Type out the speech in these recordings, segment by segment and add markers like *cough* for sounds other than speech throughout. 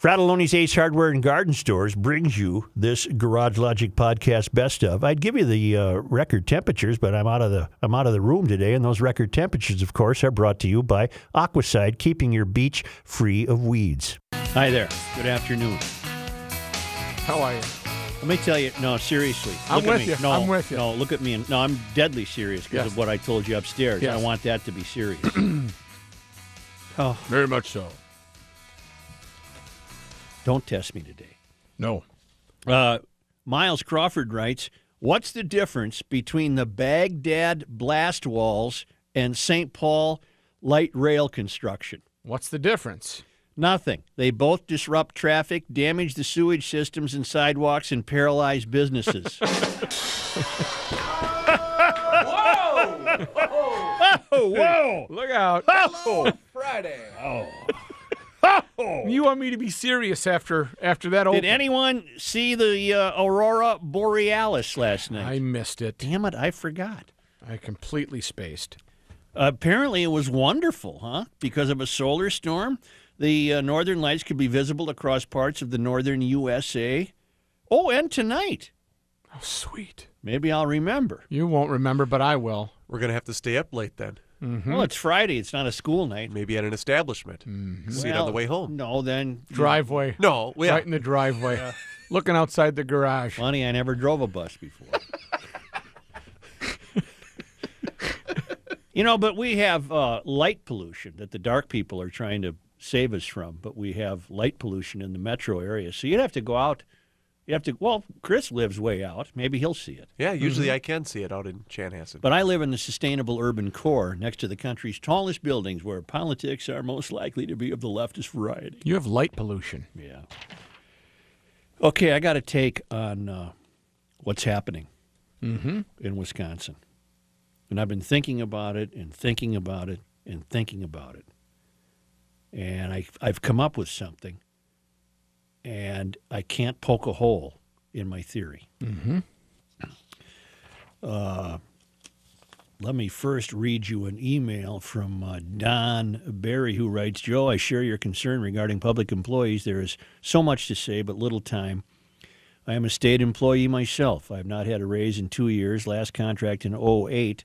Fratallone's Ace Hardware and Garden Stores brings you this Garage Logic podcast best of. I'd give you the uh, record temperatures, but I'm out of the I'm out of the room today, and those record temperatures, of course, are brought to you by Aquacide, keeping your beach free of weeds. Hi there. Good afternoon. How are you? Let me tell you. No, seriously. I'm look at with me. you. No, I'm with you. No, look at me. And, no, I'm deadly serious because Yes. of what I told you upstairs. Yes. I want that to be serious. *clears throat* oh, Very much so. Don't test me today. No. Uh, Miles Crawford writes, "What's the difference between the Baghdad blast walls and St. Paul light rail construction?" What's the difference? Nothing. They both disrupt traffic, damage the sewage systems and sidewalks, and paralyze businesses. *laughs* whoa! *laughs* whoa! Look out. Oh! Friday. Oh! You want me to be serious after after that old Did anyone see the uh, aurora borealis last night? I missed it. Damn it! I forgot. I completely spaced. Apparently, it was wonderful, huh? Because of a solar storm, the uh, northern lights could be visible across parts of the northern USA. Oh, and tonight. Oh, sweet. Maybe I'll remember. You won't remember, but I will. We're gonna have to stay up late then. Well, it's Friday. It's not a school night. Maybe at an establishment. See it on the way home. No, then. Driveway. No, yeah. Right in the driveway. Looking outside the garage. Funny, I never drove a bus before. you know, but we have uh, light pollution that the dark people are trying to save us from. But we have light pollution in the metro area. So you'd have to go out. You have to. Well, Chris lives way out. Maybe he'll see it. Yeah, usually I can see it out in Chanhassen. But I live in the sustainable urban core next to the country's tallest buildings where politics are most likely to be of the leftist variety. You have light pollution. Yeah. Okay, I got a take on uh, what's happening in Wisconsin. And I've been thinking about it and thinking about it and thinking about it. And I, I've come up with something, and I can't poke a hole in my theory. Uh, let me first read you an email from uh, Don Barry, who writes Joe, I share your concern regarding public employees. There is so much to say, but little time. I am a state employee myself. I have not had a raise in two years. Last contract in 08,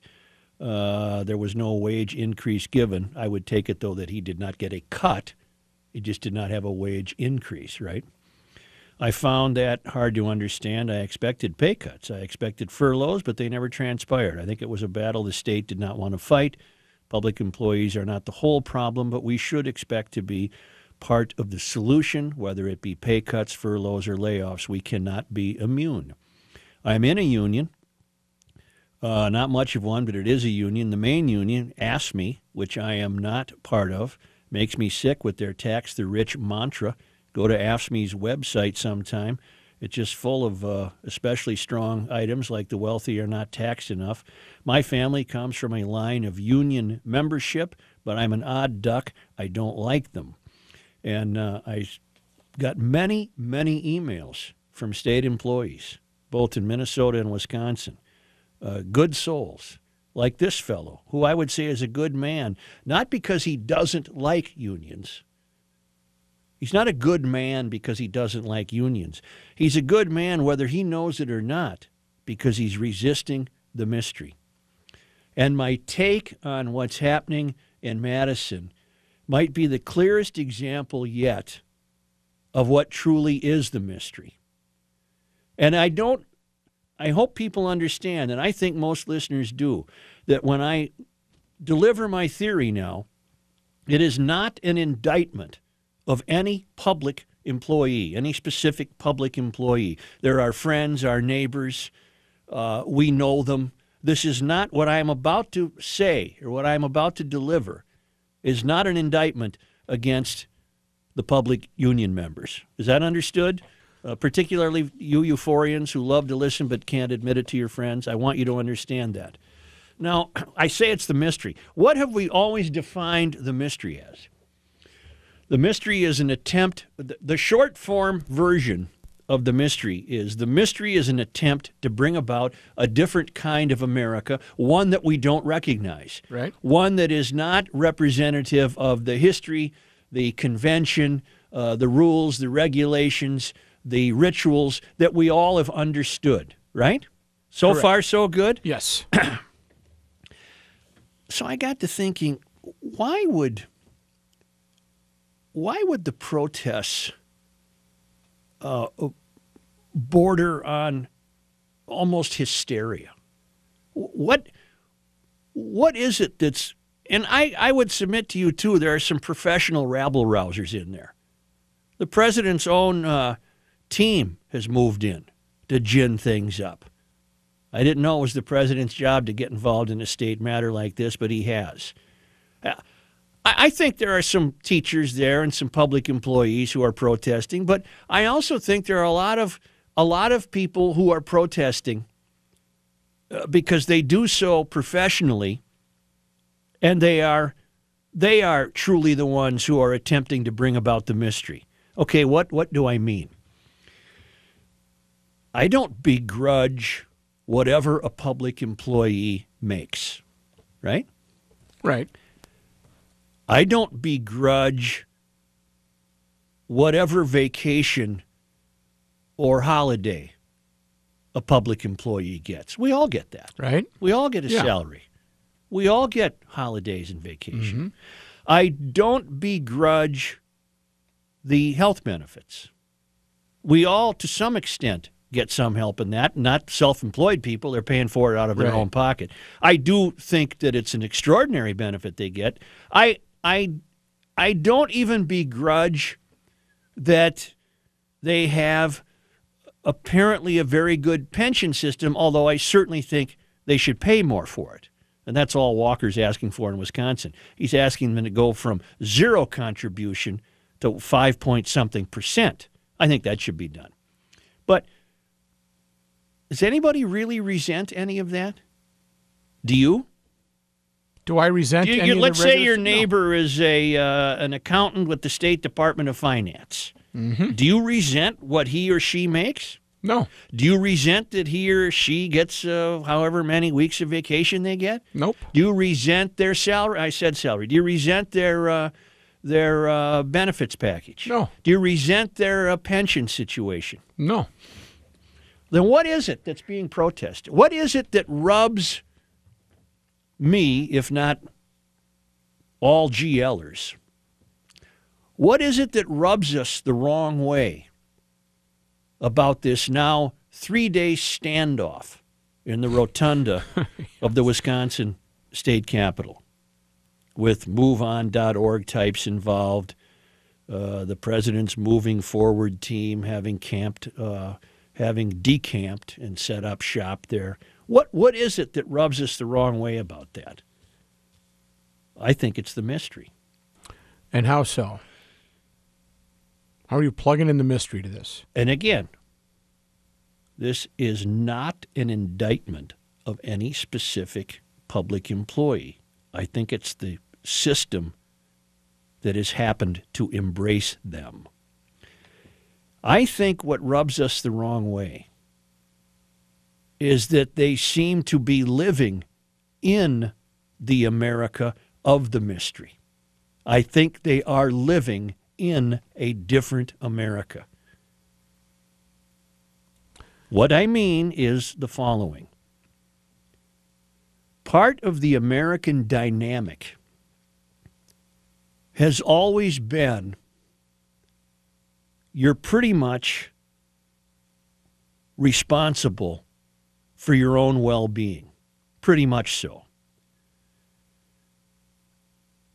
uh, there was no wage increase given. I would take it, though, that he did not get a cut. He just did not have a wage increase, right? I found that hard to understand. I expected pay cuts. I expected furloughs, but they never transpired. I think it was a battle the state did not want to fight. Public employees are not the whole problem, but we should expect to be part of the solution, whether it be pay cuts, furloughs, or layoffs. We cannot be immune. I'm in a union, uh, not much of one, but it is a union. The main union, AFSCME, which I am not part of, makes me sick with their tax the rich mantra. Go to AFSCME's website sometime. It's just full of uh, especially strong items like the wealthy are not taxed enough. My family comes from a line of union membership, but I'm an odd duck. I don't like them. And uh, I got many, many emails from state employees, both in Minnesota and Wisconsin. Uh, good souls, like this fellow, who I would say is a good man, not because he doesn't like unions. He's not a good man because he doesn't like unions. He's a good man whether he knows it or not because he's resisting the mystery. And my take on what's happening in Madison might be the clearest example yet of what truly is the mystery. And I don't, I hope people understand, and I think most listeners do, that when I deliver my theory now, it is not an indictment of any public employee, any specific public employee. They're our friends, our neighbors, uh, we know them. This is not what I am about to say or what I am about to deliver is not an indictment against the public union members. Is that understood? Uh, particularly you euphorians who love to listen but can't admit it to your friends. I want you to understand that. Now, *clears throat* I say it's the mystery. What have we always defined the mystery as? The mystery is an attempt, the- the short form version of the mystery is the mystery is an attempt to bring about a different kind of America, one that we don't recognize. Right. One that is not representative of the history, the convention, uh, the rules, the regulations, the rituals that we all have understood, right? So Correct. far, so good. Yes. *clears throat* So I got to thinking, why would why would the protests uh, border on almost hysteria? What what is it that's and I, I would submit to you too there are some professional rabble rousers in there. The president's own uh, team has moved in to gin things up. I didn't know it was the president's job to get involved in a state matter like this, but he has. I I think there are some teachers there and some public employees who are protesting, but I also think there are a lot of a lot of people who are protesting uh, because they do so professionally, and they are they are truly the ones who are attempting to bring about the mystery. Okay, what what do I mean? I don't begrudge whatever a public employee makes, right? Right. I don't begrudge whatever vacation or holiday a public employee gets. We all get that. Right. We all get a Yeah. salary. We all get holidays and vacation. Mm-hmm. I don't begrudge the health benefits. We all, to some extent, get some help in that. Not self employed people, they're paying for it out of their Right. own pocket. I do think that it's an extraordinary benefit they get. I, I, I don't even begrudge that they have apparently a very good pension system, although I certainly think they should pay more for it. And that's all Walker's asking for in Wisconsin. He's asking them to go from zero contribution to five point something percent. I think that should be done. But does anybody really resent any of that? Do you? Do I resent Do you- any of let's say your regulars? No. neighbor is a uh, an accountant with the state Department of Finance. Mm-hmm. Do you resent what he or she makes? No. Do you resent that he or she gets uh, however many weeks of vacation they get? Nope. Do you resent their salary? I said salary. Do you resent their uh, their uh, benefits package? No. Do you resent their uh, pension situation? No. Then what is it that's being protested? What is it that rubs me, if not all GLers? What is it that rubs us the wrong way about this now three day standoff in the rotunda *laughs* of the Wisconsin state capitol with moveon.org types involved? Uh, the president's moving forward team having camped, uh, having decamped and set up shop there. What what is it that rubs us the wrong way about that? I think it's the mystery. And how so? How are you plugging in the mystery to this? And again, this is not an indictment of any specific public employee. I think it's the system that has happened to embrace them. I think what rubs us the wrong way is that they seem to be living in the America of the mystery. I think they are living in a different America. What I mean is the following part of the American dynamic has always been you're pretty much responsible for your own well being. Pretty much so.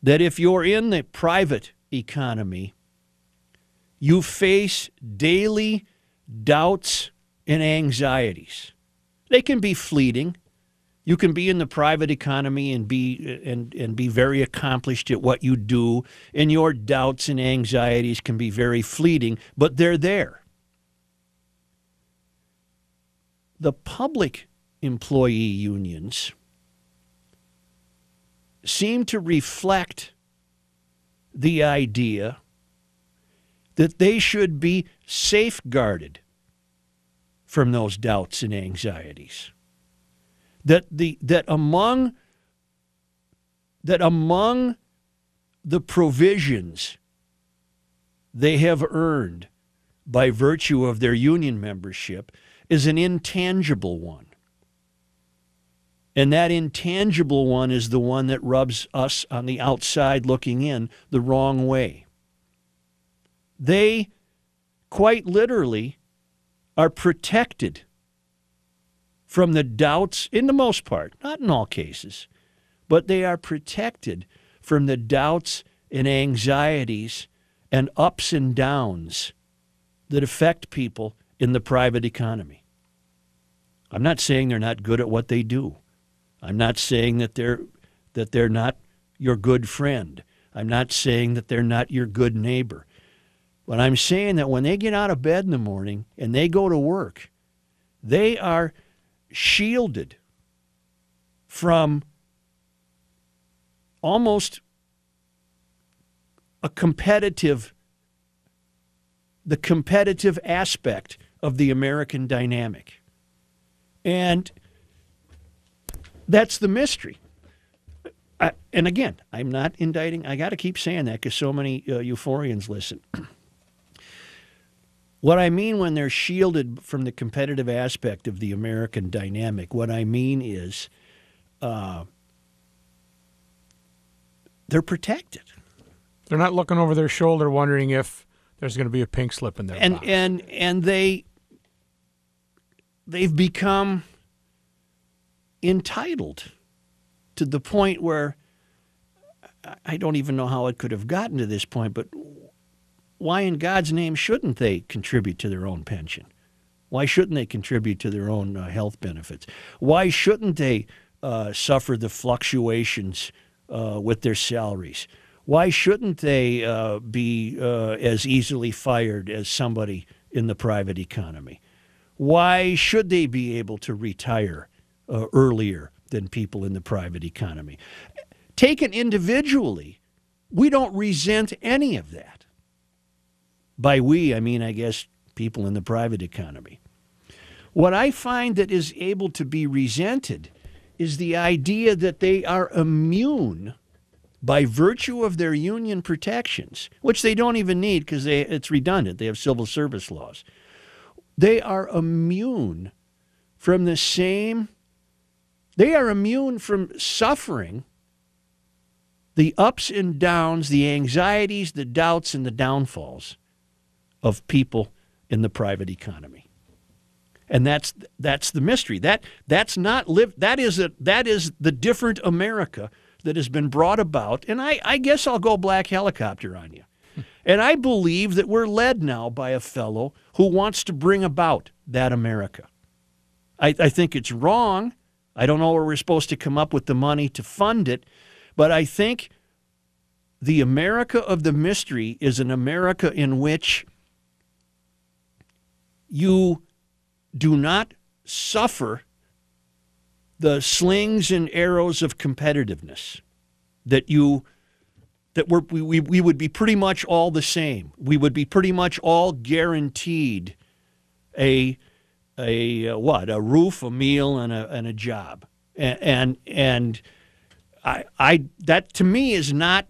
That if you're in the private economy, you face daily doubts and anxieties. They can be fleeting. You can be in the private economy and be and, and be very accomplished at what you do, and your doubts and anxieties can be very fleeting, but they're there. The public employee unions seem to reflect the idea that they should be safeguarded from those doubts and anxieties that the that among that among the provisions they have earned by virtue of their union membership is an intangible one. And that intangible one is the one that rubs us on the outside looking in the wrong way. They quite literally are protected from the doubts, in the most part, not in all cases, but they are protected from the doubts and anxieties and ups and downs that affect people in the private economy. I'm not saying they're not good at what they do. I'm not saying that they're that they're not your good friend. I'm not saying that they're not your good neighbor. But I'm saying that when they get out of bed in the morning and they go to work, they are shielded from almost a competitive the competitive aspect of the American dynamic. And that's the mystery. I, and again, I'm not indicting. I got to keep saying that because so many uh, euphorians listen. What I mean when they're shielded from the competitive aspect of the American dynamic, what I mean is uh, they're protected. They're not looking over their shoulder wondering if there's going to be a pink slip in there. and and and they they've become entitled to the point where I don't even know how it could have gotten to this point, but why in God's name shouldn't they contribute to their own pension? Why shouldn't they contribute to their own uh, health benefits? Why shouldn't they uh, suffer the fluctuations uh, with their salaries? Why shouldn't they uh, be uh, as easily fired as somebody in the private economy? Why should they be able to retire uh, earlier than people in the private economy? Taken individually, we don't resent any of that. By we, I mean, I guess, people in the private economy. What I find that is able to be resented is the idea that they are immune by virtue of their union protections, which they don't even need because it's redundant. They have civil service laws. They are immune from the same, they are immune from suffering the ups and downs, the anxieties, the doubts, and the downfalls of people in the private economy. And that's that's the mystery. That that's not live that is a that is the different America that has been brought about. And I, I guess I'll go black helicopter on you. *laughs* And I believe that we're led now by a fellow who wants to bring about that America. I, I think it's wrong. I don't know where we're supposed to come up with the money to fund it, but I think the America of the mystery is an America in which you do not suffer the slings and arrows of competitiveness that you that we're, we, we, would be pretty much all the same. We would be pretty much all guaranteed a a uh, what a roof, a meal, and a and a job. And and, and I I that to me is not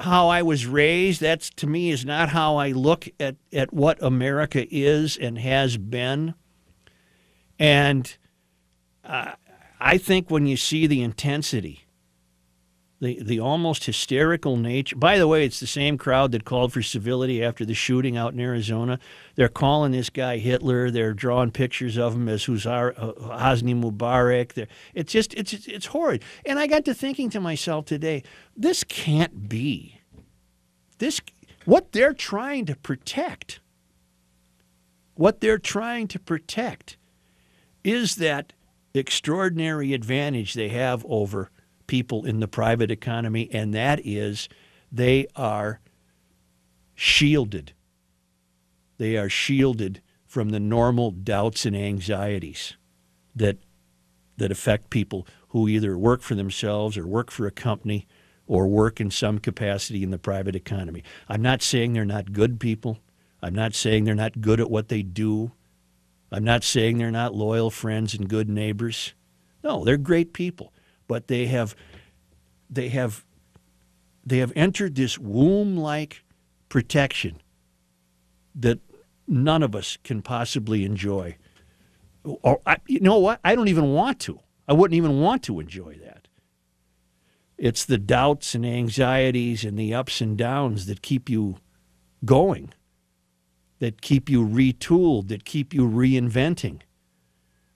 how I was raised. That's to me is not how I look at, at what America is and has been. And uh, I think when you see the intensity, the, the almost hysterical nature. By the way, it's the same crowd that called for civility after the shooting out in Arizona. They're calling this guy Hitler. They're drawing pictures of him as Huzar, uh, Hosni Mubarak. They're, it's just it's it's horrid. And I got to thinking to myself today, this can't be. This what they're trying to protect. What they're trying to protect is that extraordinary advantage they have over people in the private economy, and that is they are shielded. They are shielded from the normal doubts and anxieties that that affect people who either work for themselves or work for a company or work in some capacity in the private economy. I'm not saying they're not good people. I'm not saying they're not good at what they do. I'm not saying they're not loyal friends and good neighbors. No, they're great people but they have they have they have entered this womb-like protection that none of us can possibly enjoy. Or I, you know what? I don't even want to. I wouldn't even want to enjoy that. It's the doubts and anxieties and the ups and downs that keep you going, that keep you retooled, that keep you reinventing,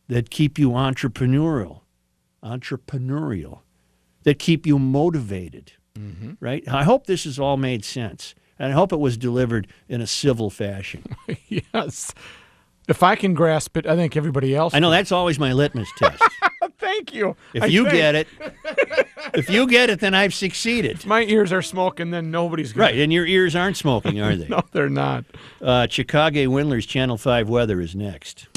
that keep you entrepreneurial, entrepreneurial, that keep you motivated. Right? I hope this has all made sense. And I hope it was delivered in a civil fashion. *laughs* yes. If I can grasp it, I think everybody else. I know that's always my litmus test. *laughs* Thank you. If I you think. get it, *laughs* if you get it, then I've succeeded. my ears are smoking, then nobody's. Right, and your ears aren't smoking, are they? No, they're not. Uh, Chikage Windler's Channel 5 weather is next.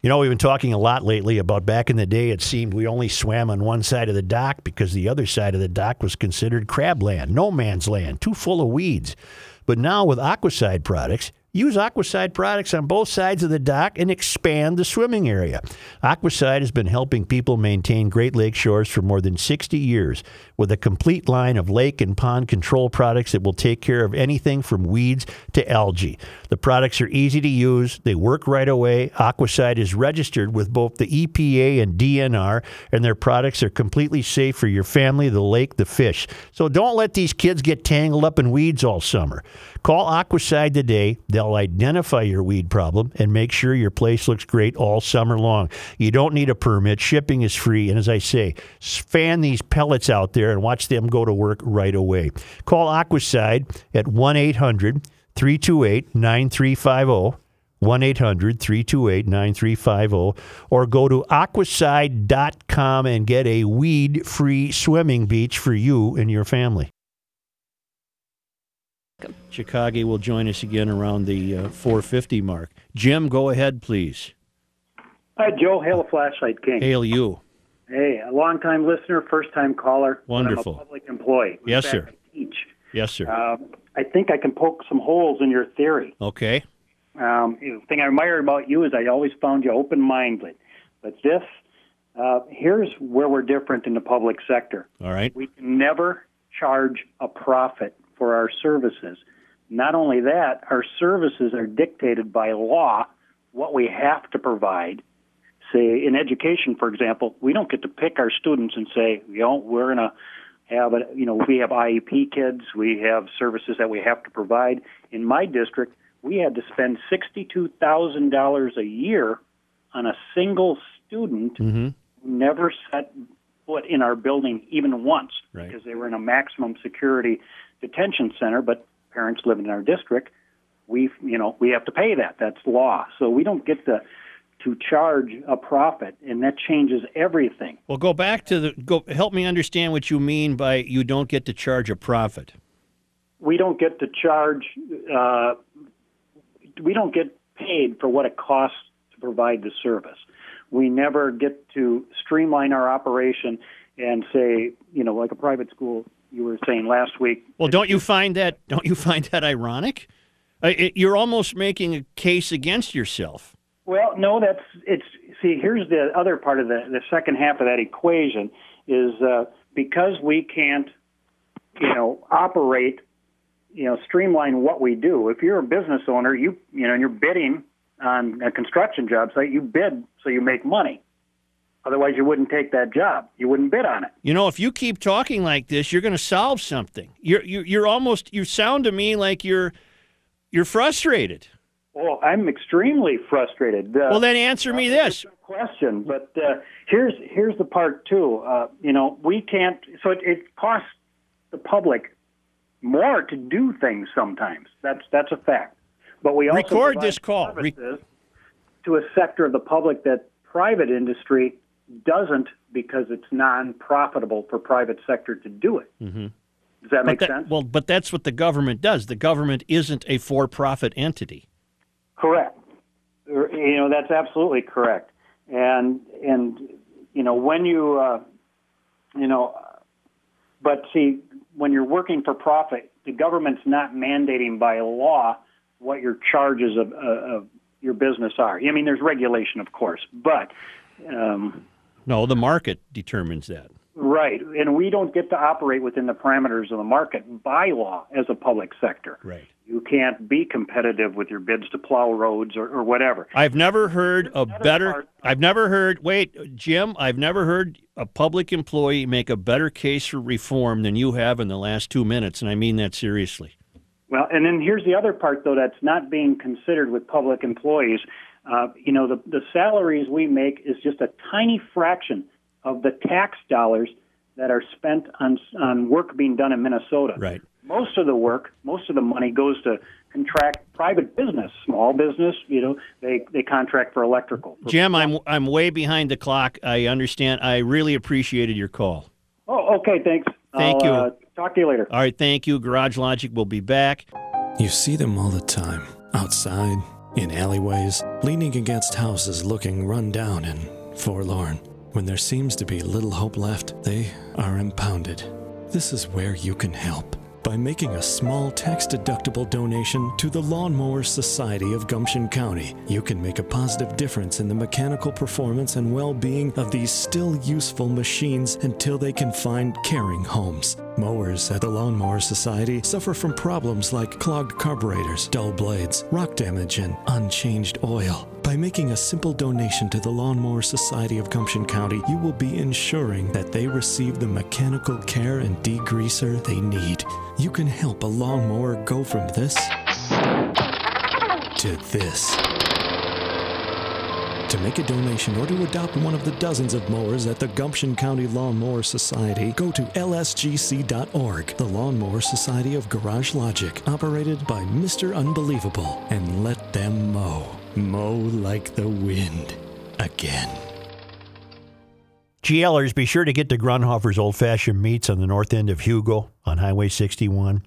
You know, we've been talking a lot lately about back in the day, it seemed we only swam on one side of the dock because the other side of the dock was considered crabland, no man's land, too full of weeds. But now with Aquacide products, use Aquacide products on both sides of the dock and expand the swimming area. Aquacide has been helping people maintain Great Lake shores for more than 60 years with a complete line of lake and pond control products that will take care of anything from weeds to algae. The products are easy to use, they work right away. Aquacide is registered with both the EPA and DNR, and their products are completely safe for your family, the lake, the fish. So don't let these kids get tangled up in weeds all summer. Call Aquaside today. They'll identify your weed problem and make sure your place looks great all summer long. You don't need a permit. Shipping is free. And as I say, fan these pellets out there and watch them go to work right away. Call Aquacide at 1 800 328 9350. 1 800 328 9350 or go to aquacide.com and get a weed free swimming beach for you and your family. Chikage will join us again around the uh, 450 mark. Jim, go ahead, please. Hi, Joe. Hail a flashlight king. Hail you. Hey, a long-time listener, first-time caller. Wonderful. Public employee. Yes, fact, sir. I teach. Yes, sir. Um, I think I can poke some holes in your theory. Okay. Um, the thing I admire about you is I always found you open-minded. But this, uh, here's where we're different in the public sector. All right. We can never charge a profit for our services. Not only that, our services are dictated by law, what we have to provide. Say in education, for example, we don't get to pick our students and say, you know, we're going to have a, you know, we have IEP kids, we have services that we have to provide. In my district, we had to spend sixty-two thousand dollars a year on a single student Mhm. who never set foot in our building even once Right. because they were in a maximum security detention center, but parents live in our district. We, you know, we have to pay that. That's law. So we don't get to to charge a profit, and that changes everything. Well, go back to the go. Help me understand what you mean by you don't get to charge a profit. We don't get to charge. Uh, we don't get paid for what it costs to provide the service. We never get to streamline our operation and say, you know, like a private school. You were saying last week. Well, don't you find that *laughs* don't you find that ironic? Uh, it, you're almost making a case against yourself. Well, no, that's it's. See, here's the other part of the the second half of that equation is uh, because we can't, you know, operate, you know, streamline what we do. If you're a business owner, you you know, and you're bidding on a construction job site, you bid so you make money. Otherwise, you wouldn't take that job. You wouldn't bid on it. You know, if you keep talking like this, you're going to solve something. You're you're, you're almost you sound to me like you're you're frustrated. Well, I'm extremely frustrated. Uh, Well, then answer me this. question, but uh, here's here's the part too. Uh, you know, we can't. So it, it costs the public more to do things sometimes. That's that's a fact. But we also Record this call. Re- to a sector of the public that private industry doesn't because it's non-profitable for private sector to do it. Mm-hmm. Does that make that- sense? Well, but that's what the government does. The government isn't a for-profit entity. Correct. Er, You know that's absolutely correct. And and you know when you uh, you know, but see when you're working for profit, the government's not mandating by law what your charges of, uh, of your business are. I mean, there's regulation, of course, but um, No, the market determines that. Right, and we don't get to operate within the parameters of the market by law as a public sector. Right. You can't be competitive with your bids to plow roads or, or whatever. I've never heard a better. part- I've never heard. Wait, Jim. I've never heard a public employee make a better case for reform than you have in the last two minutes, and I mean that seriously. Well, and then here's the other part, though, that's not being considered with public employees. Uh, you know, the, the salaries we make is just a tiny fraction of the tax dollars that are spent on, on work being done in Minnesota. Right. Most of the work, most of the money goes to contract private business, small business. You know, they, they contract for electrical. Jim, I'm I'm way behind the clock. I understand. I really appreciated your call. Oh, okay, thanks. Thank I'll, you. Uh, talk to you later. All right, thank you. Garage Logic will be back. You see them all the time, outside, in alleyways, leaning against houses looking run down and forlorn. When there seems to be little hope left, they are impounded. This is where you can help. By making a small tax deductible donation to the Lawnmower Society of Gumption County, you can make a positive difference in the mechanical performance and well being of these still useful machines until they can find caring homes. Mowers at the Lawnmower Society suffer from problems like clogged carburetors, dull blades, rock damage, and unchanged oil. By making a simple donation to the Lawnmower Society of Gumption County, you will be ensuring that they receive the mechanical care and degreaser they need. You can help a lawnmower go from this to this. To make a donation or to adopt one of the dozens of mowers at the Gumption County Lawnmower Society, go to lsgc.org, the Lawnmower Society of Garage Logic, operated by Mr. Unbelievable, and let them mow. Mow like the wind. Again. GLers, be sure to get to Grundhofer's Old Fashioned Meats on the north end of Hugo on Highway 61.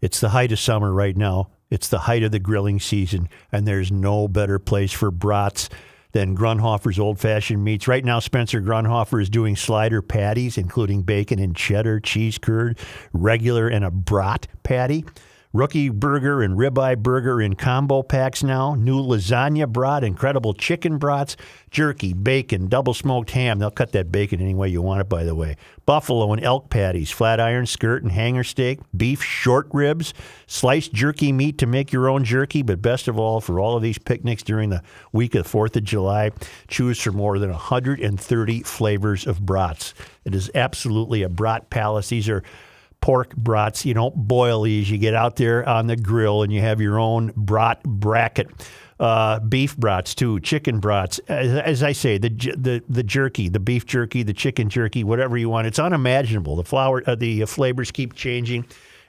It's the height of summer right now. It's the height of the grilling season, and there's no better place for brats than Grundhofer's Old Fashioned Meats. Right now, Spencer Grundhofer is doing slider patties, including bacon and cheddar, cheese curd, regular, and a brat patty. Rookie burger and ribeye burger in combo packs now. New lasagna brat, incredible chicken brats, jerky, bacon, double smoked ham. They'll cut that bacon any way you want it, by the way. Buffalo and elk patties, flat iron skirt and hanger steak, beef short ribs, sliced jerky meat to make your own jerky. But best of all, for all of these picnics during the week of the 4th of July, choose from more than 130 flavors of brats. It is absolutely a brat palace. These are pork brats. You don't boil these. You get out there on the grill and you have your own brat bracket. Uh, beef brats too, chicken brats. As, as I say, the the the jerky, the beef jerky, the chicken jerky, whatever you want. It's unimaginable. The flour, uh, the flavors keep changing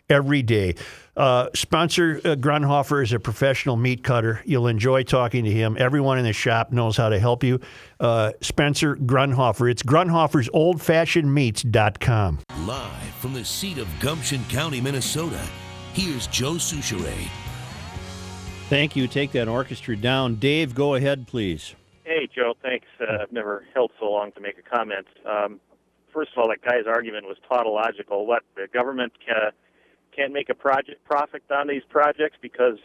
every day. Uh, Spencer uh, Grundhofer is a professional meat cutter. You'll enjoy talking to him. Everyone in the shop knows how to help you. Uh, Spencer Grundhofer. It's grundhofersoldfashionedmeats.com. Live from the seat of Gumption County, Minnesota, here's Joe Soucheray. Thank you. Take that orchestra down. Dave, go ahead, please. Hey, Joe. Thanks. Uh, I've never held so long to make a comment. Um, first of all, that guy's argument was tautological. What the government ca- can't make a project profit on these projects because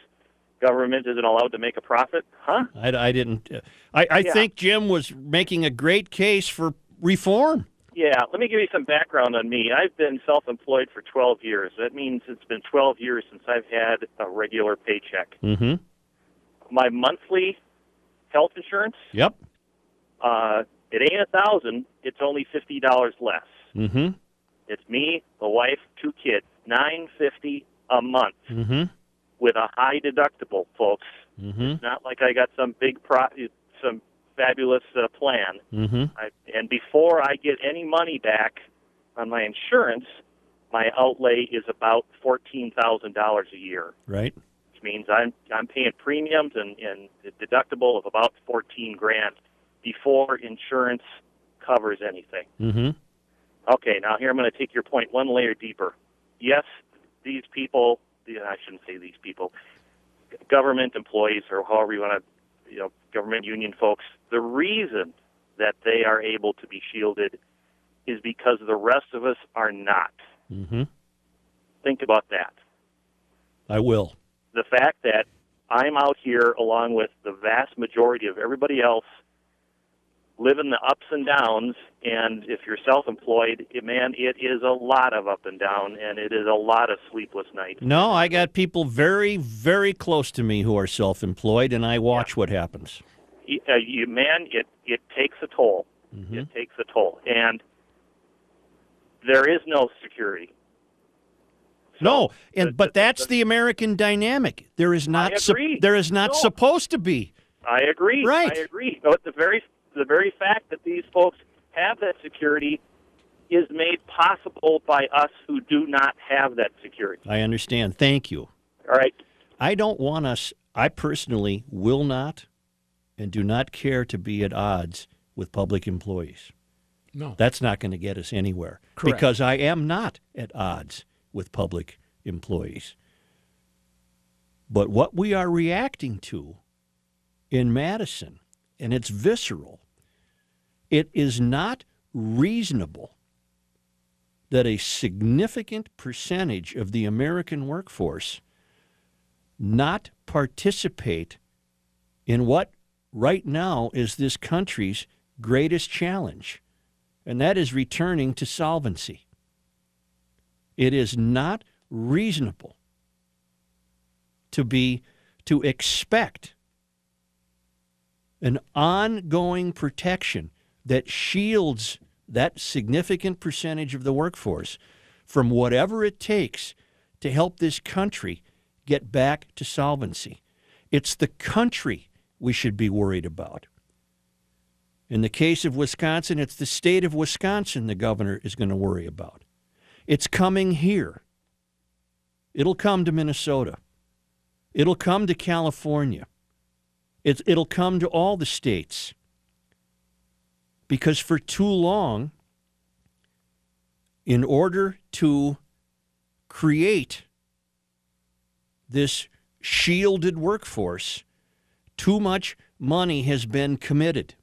government isn't allowed to make a profit? Huh? I, I didn't. I, I Yeah. think Jim was making a great case for reform. Yeah. Let me give you some background on me. I've been self-employed for 12 years. That means it's been 12 years since I've had a regular paycheck. Mm-hmm. My monthly health insurance, Yep. uh, it ain't a thousand. It's only fifty dollars less. Mm-hmm. It's me, the wife, two kids, nine fifty a month Mm-hmm. with a high deductible, folks. Mm-hmm. It's not like I got some big pro, some fabulous uh, plan. Mm-hmm. I, and before I get any money back on my insurance, my outlay is about fourteen thousand dollars a year, Right. which means I'm I'm paying premiums and, and a deductible of about fourteen grand before insurance covers anything. Mm-hmm. Okay, now here I'm going to take your point one layer deeper. Yes, these people, I shouldn't say these people, government employees or however you want to, you know, government union folks, the reason that they are able to be shielded is because the rest of us are not. Mm-hmm. Think about that. I will. The fact that I'm out here along with the vast majority of everybody else living the ups and downs. And if you're self-employed, man, it is a lot of up and down, and it is a lot of sleepless nights. No, I got people very, very close to me who are self-employed, and I watch what happens. Uh, you, man, it it takes a toll. It takes a toll, and there is no security. No, the- and but the- that's the- the American dynamic. There is not. agree. there is not No. supposed to be. I agree. Right. I agree. But the very the very fact that these folks have that security is made possible by us who do not have that security. I understand. Thank you. All right. I don't want us. I personally will not, and do not care to be at odds with public employees. No. That's not going to get us anywhere Correct. because I am not at odds with public employees. But what we are reacting to in Madison, and it's visceral, it is not reasonable that a significant percentage of the American workforce not participate in what right now is this country's greatest challenge, and that is returning to solvency. It is not reasonable to be to expect an ongoing protection that shields that significant percentage of the workforce from whatever it takes to help this country get back to solvency. It's the country we should be worried about. In the case of Wisconsin, it's the state of Wisconsin the governor is going to worry about. It's coming here. It'll come to Minnesota. It'll come to California. It's, it'll come to all the states. Because for too long, in order to create this shielded workforce, too much money has been committed.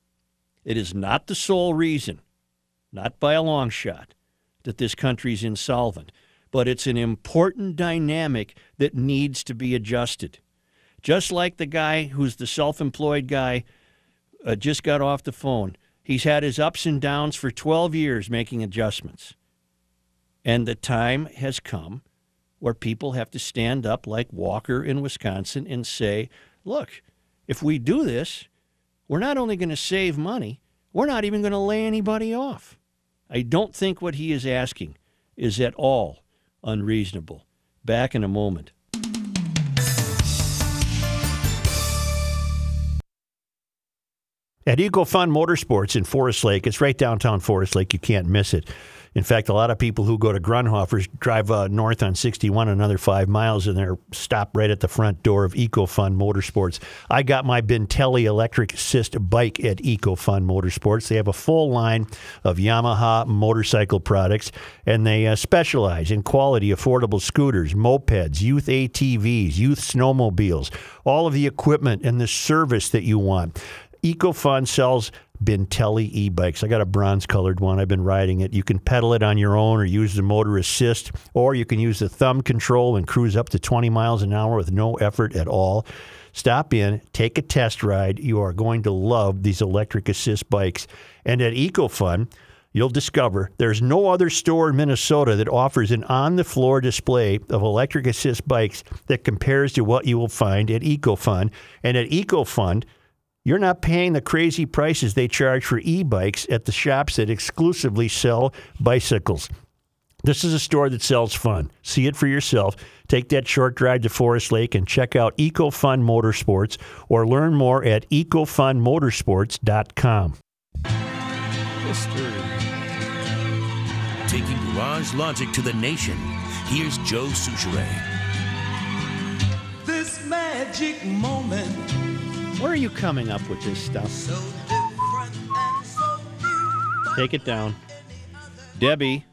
It is not the sole reason, not by a long shot, that this country is insolvent, but it's an important dynamic that needs to be adjusted. Just like the guy who's the self employed guy uh, just got off the phone. He's had his ups and downs for 12 years making adjustments. And the time has come where people have to stand up like Walker in Wisconsin and say, look, if we do this, we're not only going to save money, we're not even going to lay anybody off. I don't think what he is asking is at all unreasonable. Back in a moment. At EcoFund Motorsports in Forest Lake, it's right downtown Forest Lake. You can't miss it. In fact, a lot of people who go to Grundhofer's drive uh, north on 61 another five miles and they're stopped right at the front door of EcoFund Motorsports. I got my Bentelli electric assist bike at EcoFund Motorsports. They have a full line of Yamaha motorcycle products and they uh, specialize in quality, affordable scooters, mopeds, youth ATVs, youth snowmobiles, all of the equipment and the service that you want. EcoFund sells Bentelli e-bikes. I got a bronze colored one. I've been riding it. You can pedal it on your own or use the motor assist, or you can use the thumb control and cruise up to 20 miles an hour with no effort at all. Stop in, take a test ride. You are going to love these electric assist bikes. And at EcoFund, you'll discover there's no other store in Minnesota that offers an on the floor display of electric assist bikes that compares to what you will find at EcoFund. And at EcoFund, you're not paying the crazy prices they charge for e bikes at the shops that exclusively sell bicycles. This is a store that sells fun. See it for yourself. Take that short drive to Forest Lake and check out EcoFund Motorsports or learn more at ecofundmotorsports.com. Taking garage logic to the nation. Here's Joe Soucheray. This magic moment, Where are you coming up with this stuff? so different and so new. Take it down. Debbie.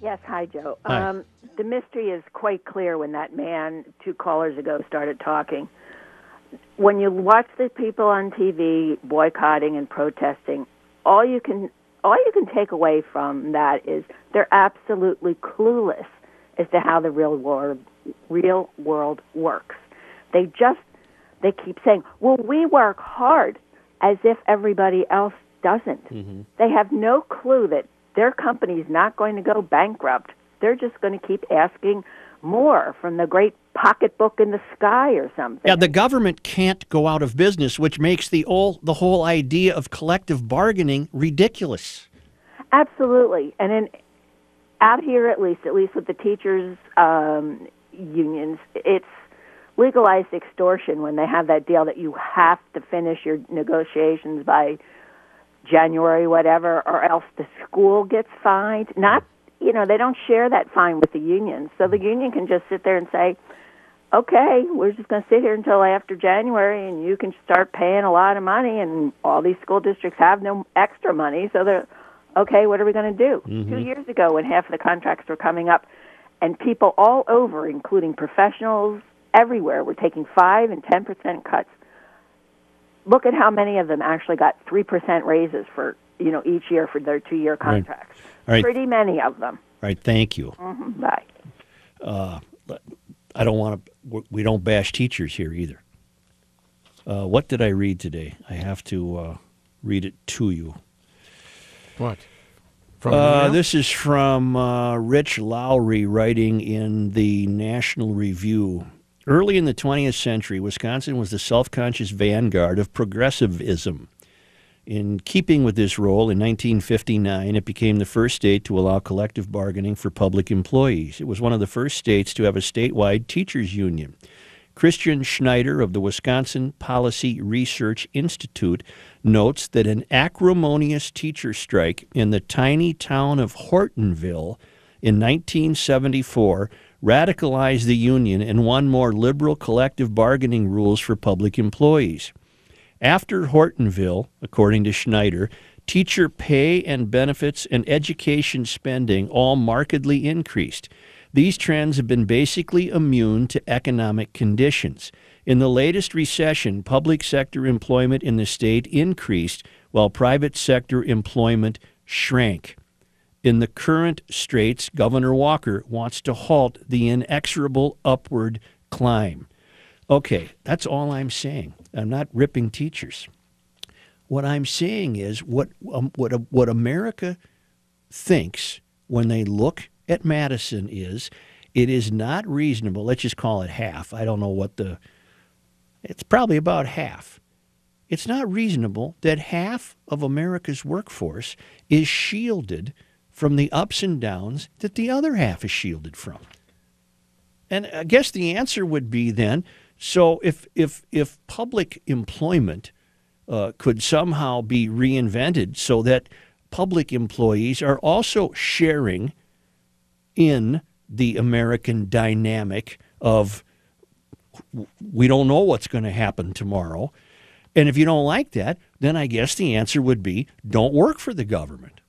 Yes, hi, Joe. Hi. Um, the mystery is quite clear when that man two callers ago started talking. When you watch the people on TV boycotting and protesting, all you can all you can take away from that is they're absolutely clueless as to how the real world real world works. They just they keep saying, "Well, we work hard," as if everybody else doesn't. They have no clue that their company's not going to go bankrupt. They're just going to keep asking more from the great pocketbook in the sky or something. Yeah, the government can't go out of business, which makes the whole the whole idea of collective bargaining ridiculous. Absolutely, and in out here at least, at least with the teachers' um, unions, it's legalized extortion when they have that deal that you have to finish your negotiations by January, whatever, or else the school gets fined. Not, you know, they don't share that fine with the union, so the union can just sit there and say, "Okay, we're just going to sit here until after January, and you can start paying a lot of money." And all these school districts have no extra money, so they're okay. What are we going to do? Mm-hmm. Two years ago, when half of the contracts were coming up, and people all over, including professionals everywhere, were taking five and ten percent cuts look at how many of them actually got three percent raises for you know each year for their two year contracts. All right. Pretty many of them. All right, thank you. Mhm, Bye. I don't want to. We don't bash teachers here either. Uh, what did I read today? I have to uh, read it to you. What? Uh, this is from uh, Rich Lowry writing in the National Review. Early in the 20th century, Wisconsin was the self conscious vanguard of progressivism. In keeping with this role, in 1959, it became the first state to allow collective bargaining for public employees. It was one of the first states to have a statewide teachers' union. Christian Schneider of the Wisconsin Policy Research Institute notes that an acrimonious teacher strike in the tiny town of Hortonville in 1974 radicalized the union and won more liberal collective bargaining rules for public employees. After Hortonville, according to Schneider, teacher pay and benefits and education spending all markedly increased. These trends have been basically immune to economic conditions. In the latest recession, public sector employment in the state increased while private sector employment shrank. In the current straits, Governor Walker wants to halt the inexorable upward climb. Okay, that's all I'm saying. I'm not ripping teachers. What I'm saying is what um, what what America thinks when they look at Madison is it is not reasonable. Let's just call it half. I don't know what the it's probably about half. It's not reasonable that half of America's workforce is shielded from the ups and downs that the other half is shielded from. And I guess the answer would be then so if if if public employment uh, could somehow be reinvented so that public employees are also sharing in the American dynamic of we don't know what's going to happen tomorrow. And if you don't like that, then I guess the answer would be don't work for the government.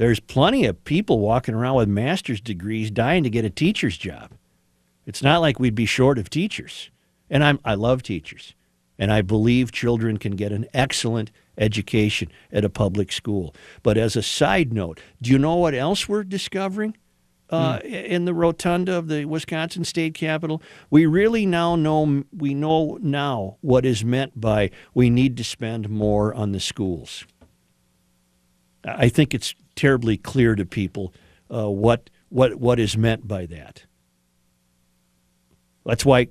There's plenty of people walking around with master's degrees dying to get a teacher's job. It's not like we'd be short of teachers. And I'm, I love teachers. And I believe children can get an excellent education at a public school. But as a side note, do you know what else we're discovering? Uh, in the rotunda of the Wisconsin State Capitol, we really now know we know now what is meant by we need to spend more on the schools. I think it's terribly clear to people uh, what what what is meant by that. That's why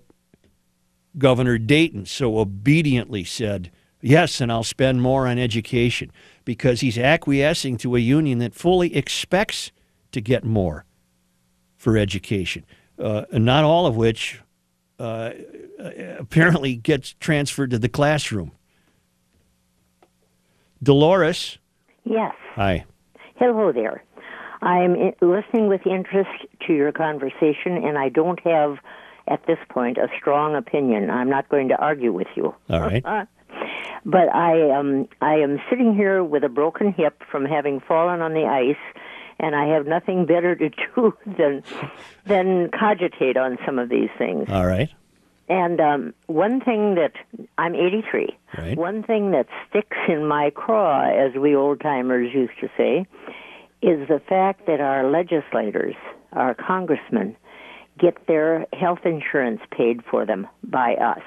Governor Dayton so obediently said, Yes, and I'll spend more on education because he's acquiescing to a union that fully expects to get more for education, uh, not all of which uh, apparently gets transferred to the classroom. Dolores, Yes. hi. Hello there. I'm listening with interest to your conversation, and I don't have, at this point, a strong opinion. I'm not going to argue with you. All right. *laughs* But I um I am sitting here with a broken hip from having fallen on the ice, and I have nothing better to *laughs* do than than cogitate on some of these things. All right. And um, one thing that I'm 83. Right. One thing that sticks in my craw, as we old timers used to say, is the fact that our legislators, our congressmen, get their health insurance paid for them by us.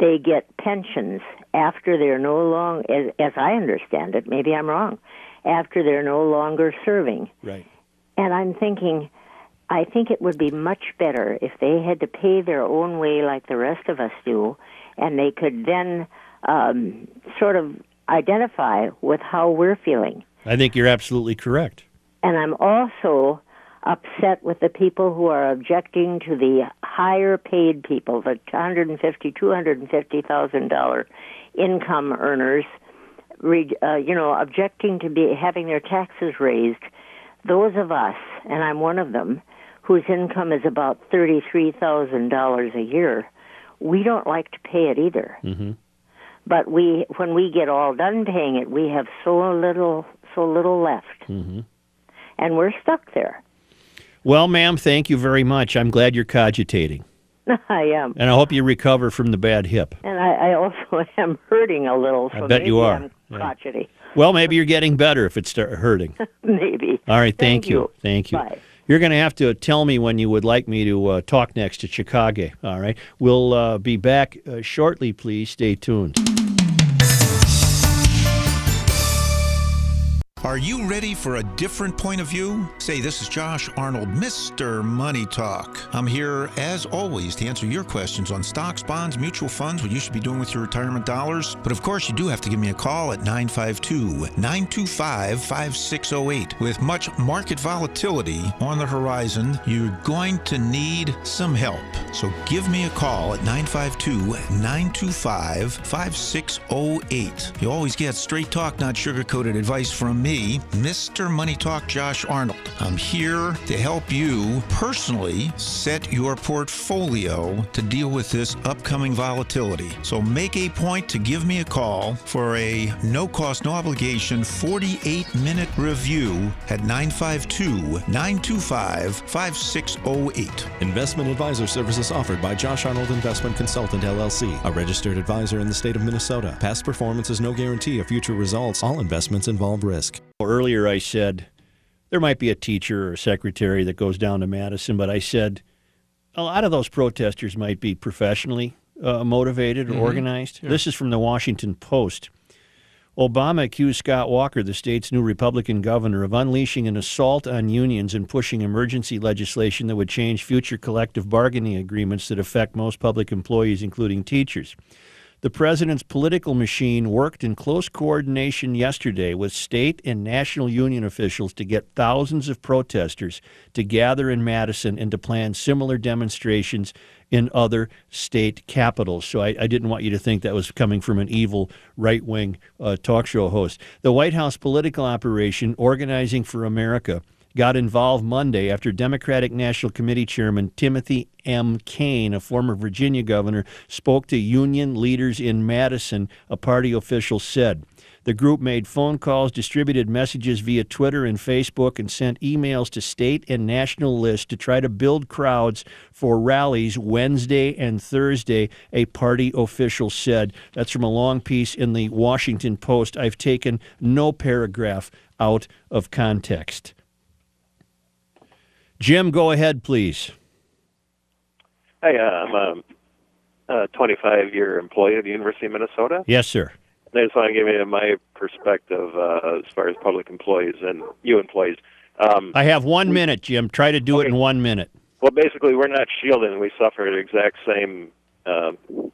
They get pensions after they're no long, as, as I understand it, maybe I'm wrong, after they're no longer serving. Right. And I'm thinking, I think it would be much better if they had to pay their own way like the rest of us do, and they could then um, sort of identify with how we're feeling. I think you're absolutely correct. And I'm also upset with the people who are objecting to the higher paid people, the 150, 250,000 dollar income earners, uh, you know, objecting to be having their taxes raised. Those of us, and I'm one of them, whose income is about thirty-three thousand dollars a year, we don't like to pay it either. Mm-hmm. But we, when we get all done paying it, we have so little, so little left, Mm-hmm. and we're stuck there. Well, ma'am, thank you very much. I'm glad you're cogitating, *laughs* I am. and I hope you recover from the bad hip. And I, I also *laughs* am hurting a little. I bet you are. Yeah. crotchety. Well, maybe you're getting better if it's hurting. *laughs* maybe. All right, thank, Thank you. Thank you. Bye. You're going to have to tell me when you would like me to uh, talk next to Chicago. All right. We'll uh, be back uh, shortly, please. Stay tuned. Are you ready for a different point of view? Say, this is Josh Arnold, Mr. Money Talk. I'm here, as always, to answer your questions on stocks, bonds, mutual funds, what you should be doing with your retirement dollars. But of course, you do have to give me a call at 952 925 5608. With much market volatility on the horizon, you're going to need some help. So give me a call at 952 925 5608. You always get straight talk, not sugar coated advice from me, Mr. Money Talk Josh Arnold. I'm here to help you personally set your portfolio to deal with this upcoming volatility. So make a point to give me a call for a no cost, no obligation 48 minute review at 952 925 5608. Investment advisor services offered by Josh Arnold Investment Consultant LLC, a registered advisor in the state of Minnesota. Past performance is no guarantee of future results. All investments involve risk. Earlier, I said there might be a teacher or a secretary that goes down to Madison, but I said a lot of those protesters might be professionally uh, motivated or Mhm. organized. Yeah. This is from the Washington Post. Obama accused Scott Walker, the state's new Republican governor, of unleashing an assault on unions and pushing emergency legislation that would change future collective bargaining agreements that affect most public employees, including teachers. The president's political machine worked in close coordination yesterday with state and national union officials to get thousands of protesters to gather in Madison and to plan similar demonstrations in other state capitals. So I, I didn't want you to think that was coming from an evil right wing uh, talk show host. The White House political operation, Organizing for America, got involved Monday after Democratic National Committee Chairman Timothy M. Kaine, a former Virginia governor, spoke to union leaders in Madison, a party official said. The group made phone calls, distributed messages via Twitter and Facebook, and sent emails to state and national lists to try to build crowds for rallies Wednesday and Thursday, a party official said. That's from a long piece in the Washington Post. I've taken no paragraph out of context. Jim, go ahead, please. Hi, uh, I'm a 25 year employee of the University of Minnesota. Yes, sir. And I just want to give you my perspective uh, as far as public employees and you employees. Um, I have one minute, Jim. Try to do it in one minute. well, basically, we're not shielded, and we suffer the exact same uh,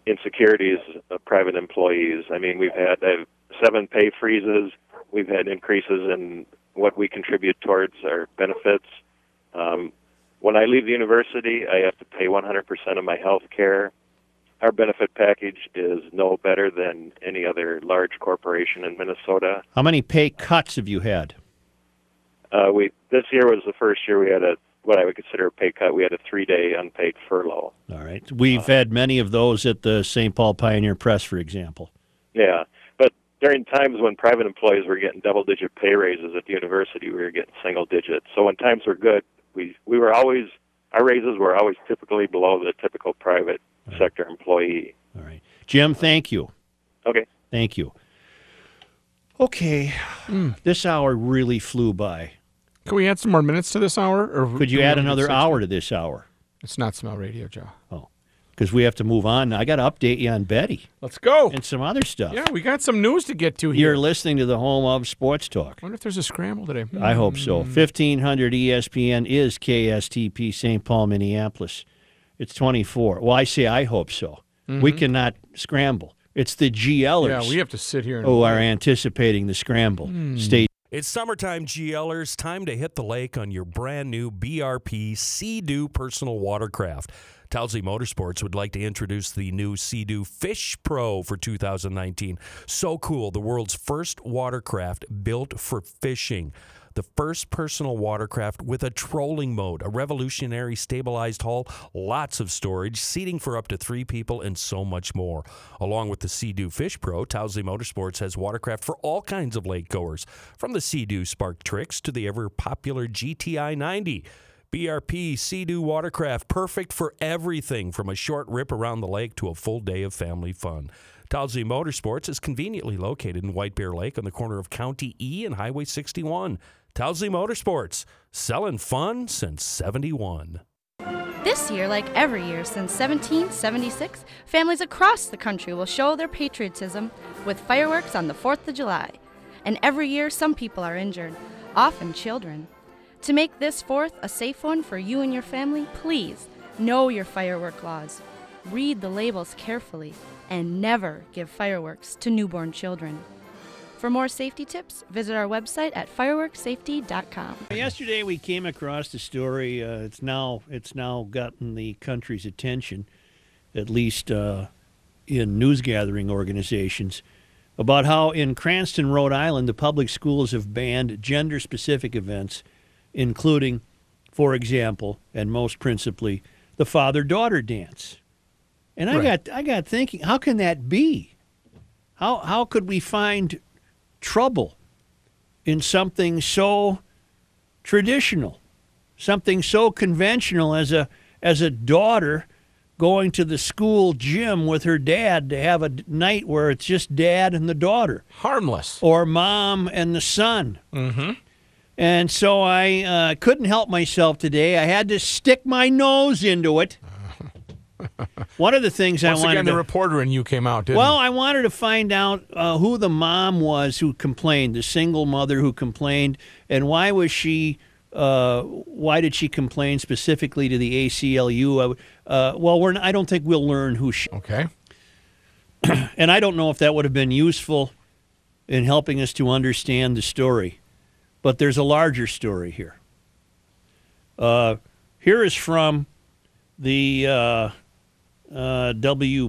insecurities of private employees. I mean, we've had uh, seven pay freezes, we've had increases in what we contribute towards our benefits. Um, when I leave the university, I have to pay 100% of my health care. Our benefit package is no better than any other large corporation in Minnesota. How many pay cuts have you had? Uh, we this year was the first year we had a what I would consider a pay cut. We had a three day unpaid furlough. All right. We've had many of those at the St. Paul Pioneer Press, for example. Yeah, but during times when private employees were getting double digit pay raises at the university, we were getting single digit. So when times were good, we we were always our raises were always typically below the typical private sector employee. All right. Jim, thank you. Okay. Thank you. Okay. Hmm. This hour really flew by. Can we add some more minutes to this hour? Or Could you add have to do another hour to this hour? It's not smell radio, Joe. Oh. Because we have to move on. I got to update you on Betty Let's go. and some other stuff. Yeah, we got some news to get to here. You're listening to the home of Sports Talk. I wonder if there's a scramble today. I hope so. Hmm. 1500 ESPN is KSTP St. Paul, Minneapolis. It's 24. Well, I say I hope so. We mm-hmm. cannot scramble. It's the GLers Yeah, we have to sit here and who are anticipating the scramble. Hmm. Stay It's summertime, GLers. Time to hit the lake on your brand new BRP Sea-Doo personal watercraft. Tousley Motorsports would like to introduce the new Sea-Doo Fish Pro for 2019. So cool, the world's first watercraft built for fishing. The first personal watercraft with a trolling mode, a revolutionary stabilized hull, lots of storage, seating for up to three people, and so much more. Along with the Sea-Doo Fish Pro, Tousley Motorsports has watercraft for all kinds of lake goers, from the Sea-Doo Spark Trixx to the ever popular GTI 90. BRP Sea-Doo watercraft, perfect for everything from a short rip around the lake to a full day of family fun. Tousley Motorsports is conveniently located in White Bear Lake on the corner of County E and Highway 61. Tousley Motorsports, selling fun since 71. This year, like every year since 1776, families across the country will show their patriotism with fireworks on the 4th of July. And every year, some people are injured, often children. To make this 4th a safe one for you and your family, please know your firework laws, read the labels carefully, and never give fireworks to newborn children. For more safety tips, visit our website at fireworksafety.com. Yesterday we came across a story. Uh, it's now it's now gotten the country's attention, at least uh, in news gathering organizations, about how in Cranston, Rhode Island, the public schools have banned gender specific events, including, for example, and most principally, the father daughter dance. And I Right. got I got thinking, how can that be? How how could we find trouble in something so traditional, something so conventional as a as a daughter going to the school gym with her dad to have a night where it's just dad and the daughter, harmless, or mom and the son. Mm-hmm. And so I uh, couldn't help myself today. I had to stick my nose into it. *laughs* One of the things Once I wanted again, the to reporter in you came out, didn't well? I wanted to find out uh, who the mom was who complained, the single mother who complained, and why was she? Uh, why did she complain specifically to the ACLU? Uh, well, we're. I don't think we'll learn who she. Okay. *clears throat* and I don't know if that would have been useful in helping us to understand the story, but there's a larger story here. Uh, here is from the uh, uh, WPRO.com.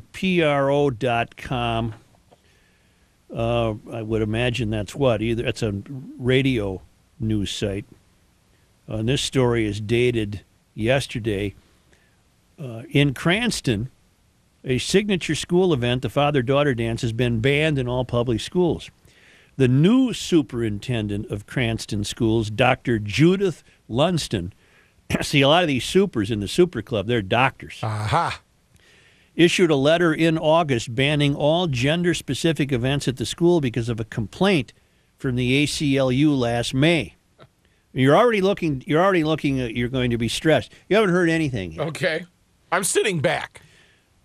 Uh, I would imagine that's what either it's a radio news site. Uh, and this story is dated yesterday. Uh, in Cranston, a signature school event, the father daughter dance, has been banned in all public schools. The new superintendent of Cranston schools, Dr. Judith Lundsten, *clears throat* see a lot of these supers in the super club, they're doctors. Aha. Issued a letter in August banning all gender specific events at the school because of a complaint from the ACLU last May. You're already looking you're already looking at, you're going to be stressed. You haven't heard anything yet. Okay. I'm sitting back.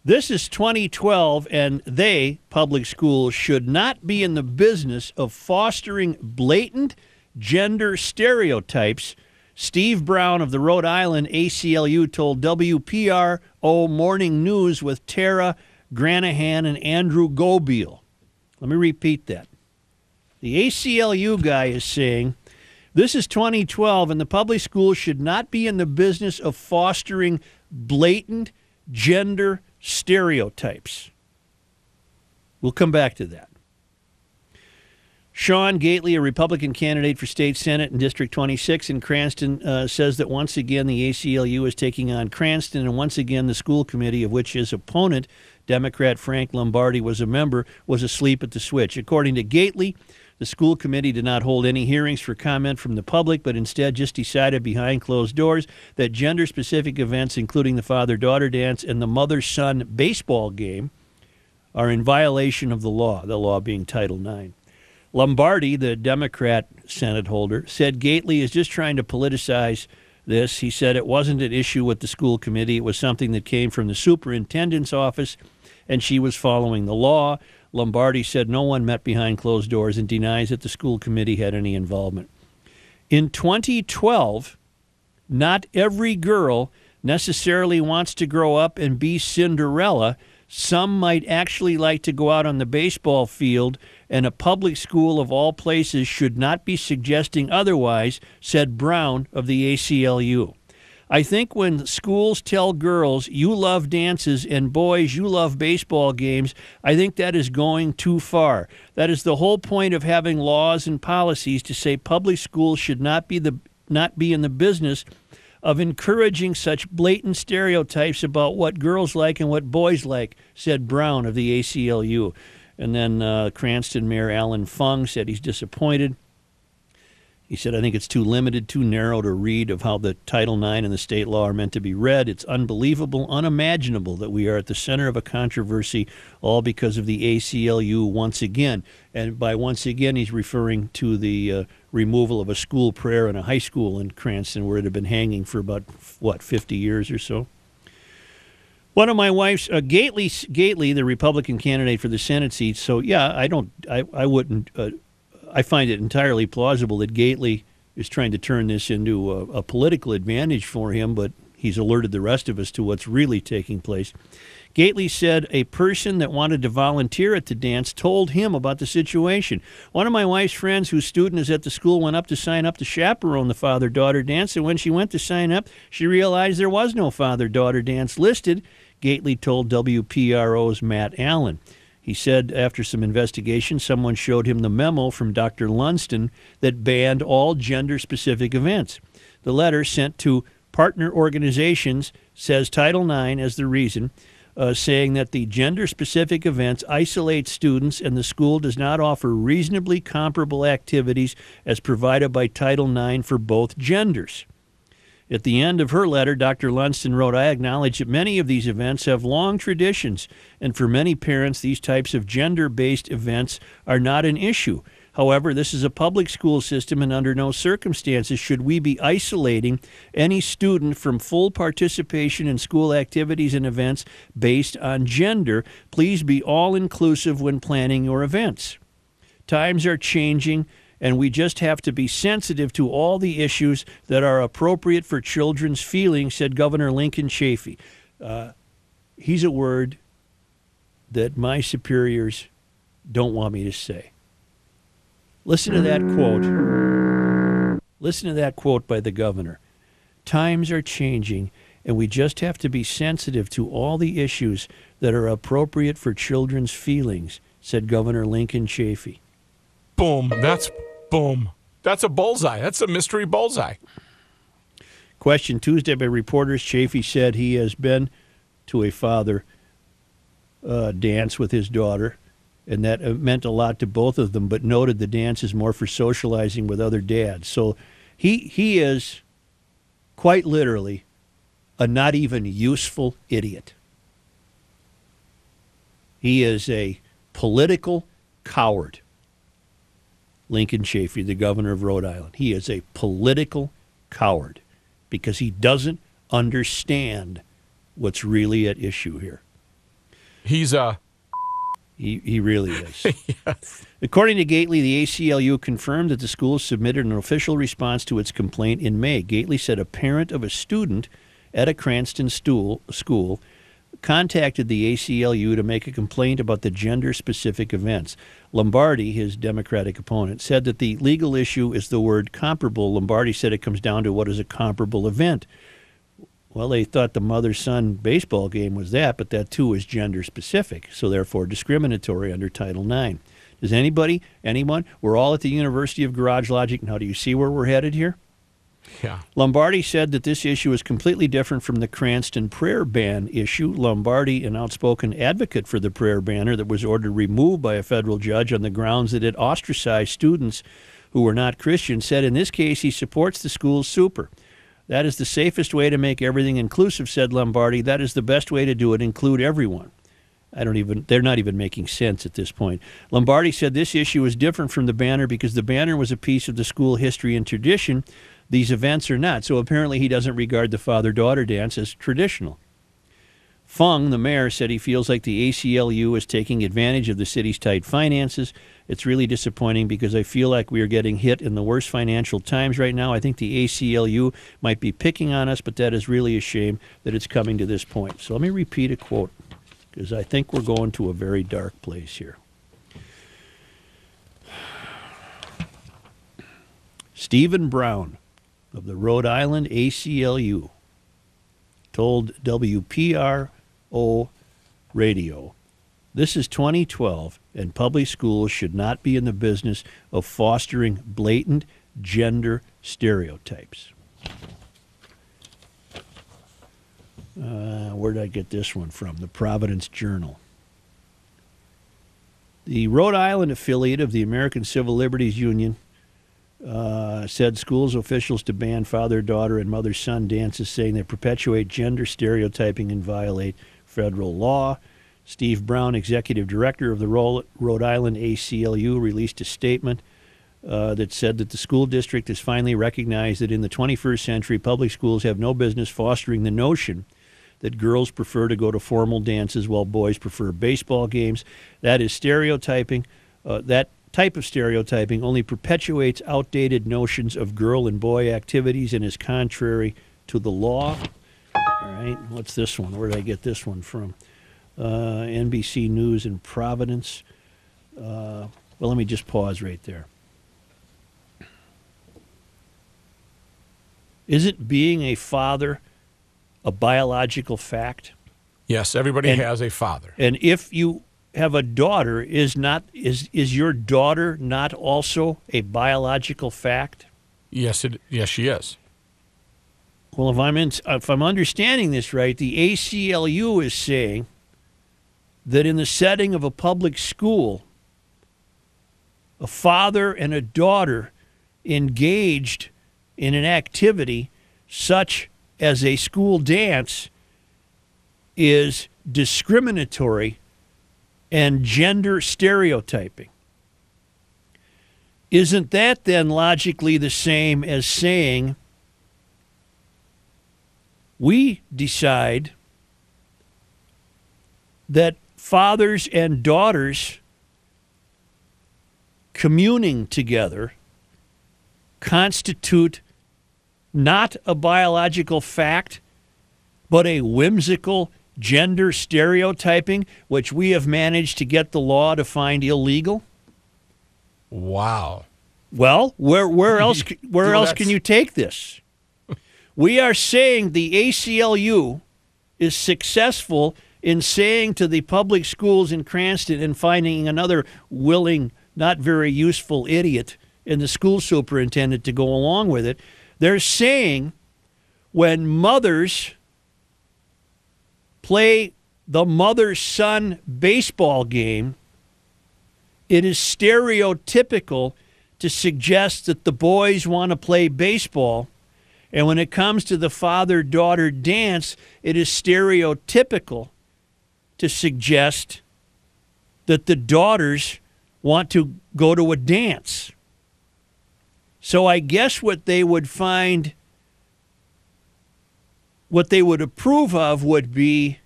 This is 2012, and they, public schools, should not be in the business of fostering blatant gender stereotypes. Steve Brown of the Rhode Island ACLU told WPRO Morning News with Tara Granahan and Andrew Gobeil. Let me repeat that. The ACLU guy is saying this is 2012, and the public schools should not be in the business of fostering blatant gender stereotypes. We'll come back to that. Sean Gately, a Republican candidate for state Senate in District 26 in Cranston, uh, says that once again the ACLU is taking on Cranston, and once again the school committee, of which his opponent, Democrat Frank Lombardi, was a member, was asleep at the switch. According to Gately, the school committee did not hold any hearings for comment from the public, but instead just decided behind closed doors that gender specific events, including the father daughter dance and the mother son baseball game, are in violation of the law, the law being Title IX. Lombardi, the Democrat Senate holder, said Gately is just trying to politicize this. He said it wasn't an issue with the school committee, it was something that came from the superintendent's office, and she was following the law. Lombardi said no one met behind closed doors and denies that the school committee had any involvement. In 2012, not every girl necessarily wants to grow up and be Cinderella. Some might actually like to go out on the baseball field, and a public school of all places should not be suggesting otherwise, said Brown of the ACLU. I think when schools tell girls you love dances and boys you love baseball games, I think that is going too far. That is the whole point of having laws and policies to say public schools should not be the not be in the business of encouraging such blatant stereotypes about what girls like and what boys like, said Brown of the ACLU. And then uh, Cranston Mayor Allan Fung said he's disappointed. He said, I think it's too limited, too narrow to read of how the Title IX and the state law are meant to be read. It's unbelievable, unimaginable that we are at the center of a controversy, all because of the ACLU once again. And by once again, he's referring to the uh, removal of a school prayer in a high school in Cranston where it had been hanging for about, what, 50 years or so. One of my wife's, uh, Gately, Gately, the Republican candidate for the Senate seat. So yeah, I don't, I, I wouldn't, uh, I find it entirely plausible that Gately is trying to turn this into a, a political advantage for him, but he's alerted the rest of us to what's really taking place. Gately said a person that wanted to volunteer at the dance told him about the situation. One of my wife's friends, whose student is at the school, went up to sign up to chaperone the father daughter dance, and when she went to sign up, she realized there was no father daughter dance listed. Gately told WPRO's Matt Allen. He said after some investigation, someone showed him the memo from Dr. Lundsten that banned all gender specific events. The letter sent to partner organizations says Title IX as the reason, uh, saying that the gender specific events isolate students and the school does not offer reasonably comparable activities as provided by Title IX for both genders. At the end of her letter, Dr. Lundsten wrote, I acknowledge that many of these events have long traditions, and for many parents, these types of gender based events are not an issue. However, this is a public school system, and under no circumstances should we be isolating any student from full participation in school activities and events based on gender. Please be all inclusive when planning your events. Times are changing, and we just have to be sensitive to all the issues that are appropriate for children's feelings, said Governor Lincoln Chafee. Uh, he's a word that my superiors don't want me to say. Listen to that quote. Listen to that quote by the governor. Times are changing, and we just have to be sensitive to all the issues that are appropriate for children's feelings, said Governor Lincoln Chafee. Boom. That's boom. That's a bullseye. That's a mystery bullseye. Question Tuesday by reporters, Chafee said he has been to a father uh, dance with his daughter, and that uh, meant a lot to both of them, but noted the dance is more for socializing with other dads. So he, he is quite literally a not even useful idiot. He is a political coward. Lincoln Chafee, the governor of Rhode Island. He is a political coward because he doesn't understand what's really at issue here. He's a. He, he really *laughs* is. According to Gately, the ACLU confirmed that the school submitted an official response to its complaint in May. Gately said a parent of a student at a Cranston stool, school contacted the ACLU to make a complaint about the gender specific events. Lombardi, his Democratic opponent, said that the legal issue is the word comparable. Lombardi said it comes down to what is a comparable event. Well, they thought the mother son baseball game was that, but that too is gender specific, so therefore discriminatory under Title IX. Does anybody, anyone, we're all at the University of Garage Logic. Now, do you see where we're headed here? Yeah. Lombardi said that this issue is completely different from the Cranston prayer ban issue. Lombardi, an outspoken advocate for the prayer banner that was ordered removed by a federal judge on the grounds that it ostracized students who were not Christian, said in this case he supports the school's super. That is the safest way to make everything inclusive, said Lombardi. That is the best way to do it, include everyone. I don't even, they're not even making sense at this point. Lombardi said this issue is different from the banner because the banner was a piece of the school history and tradition. These events or not. So apparently he doesn't regard the father daughter dance as traditional. Fung, the mayor, said he feels like the ACLU is taking advantage of the city's tight finances. It's really disappointing because I feel like we are getting hit in the worst financial times right now. I think the ACLU might be picking on us, but that is really a shame that it's coming to this point. So let me repeat a quote because I think we're going to a very dark place here. *sighs* Stephen Brown of the Rhode Island ACLU told WPRO radio this is 2012 and public schools should not be in the business of fostering blatant gender stereotypes. Uh, where did I get this one from? The Providence Journal. The Rhode Island affiliate of the American Civil Liberties Union uh, said schools officials to ban father daughter and mother son dances, saying they perpetuate gender stereotyping and violate federal law. Steve Brown, executive director of the Rhode Island ACLU, released a statement uh, that said that the school district has finally recognized that in the 21st century, public schools have no business fostering the notion that girls prefer to go to formal dances while boys prefer baseball games. That is stereotyping. Uh, that type of stereotyping only perpetuates outdated notions of girl and boy activities and is contrary to the law. All right, what's this one? Where did I get this one from? Uh, NBC News in Providence. Uh, well, let me just pause right there. Is it being a father a biological fact? Yes, everybody And- has a father. And if you have a daughter, is not is is your daughter not also a biological fact? Yes, it, yes, she is. Well, if I'm in, if I'm understanding this right, the ACLU is saying that in the setting of a public school, a father and a daughter engaged in an activity such as a school dance is discriminatory and gender stereotyping. Isn't that then logically the same as saying we decide that fathers and daughters communing together constitute not a biological fact, but a whimsical gender stereotyping, which we have managed to get the law to find illegal? Wow. Well, where where else *laughs* where Well, else that's- can you take this? We are saying the ACLU is successful in saying to the public schools in Cranston and finding another willing, not very useful idiot in the school superintendent to go along with it. They're saying when mothers play the mother son baseball game, it is stereotypical to suggest that the boys want to play baseball. And when it comes to the father daughter dance, it is stereotypical to suggest that the daughters want to go to a dance. So I guess what they would find, what they would approve of would be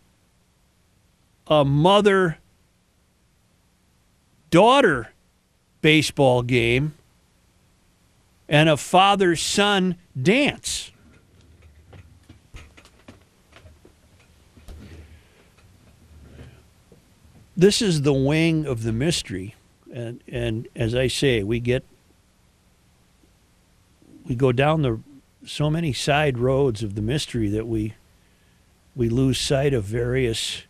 a mother daughter baseball game and a father son dance. This is the wing of the mystery. And, and as I say, we get, we go down the so many side roads of the mystery that we, we lose sight of various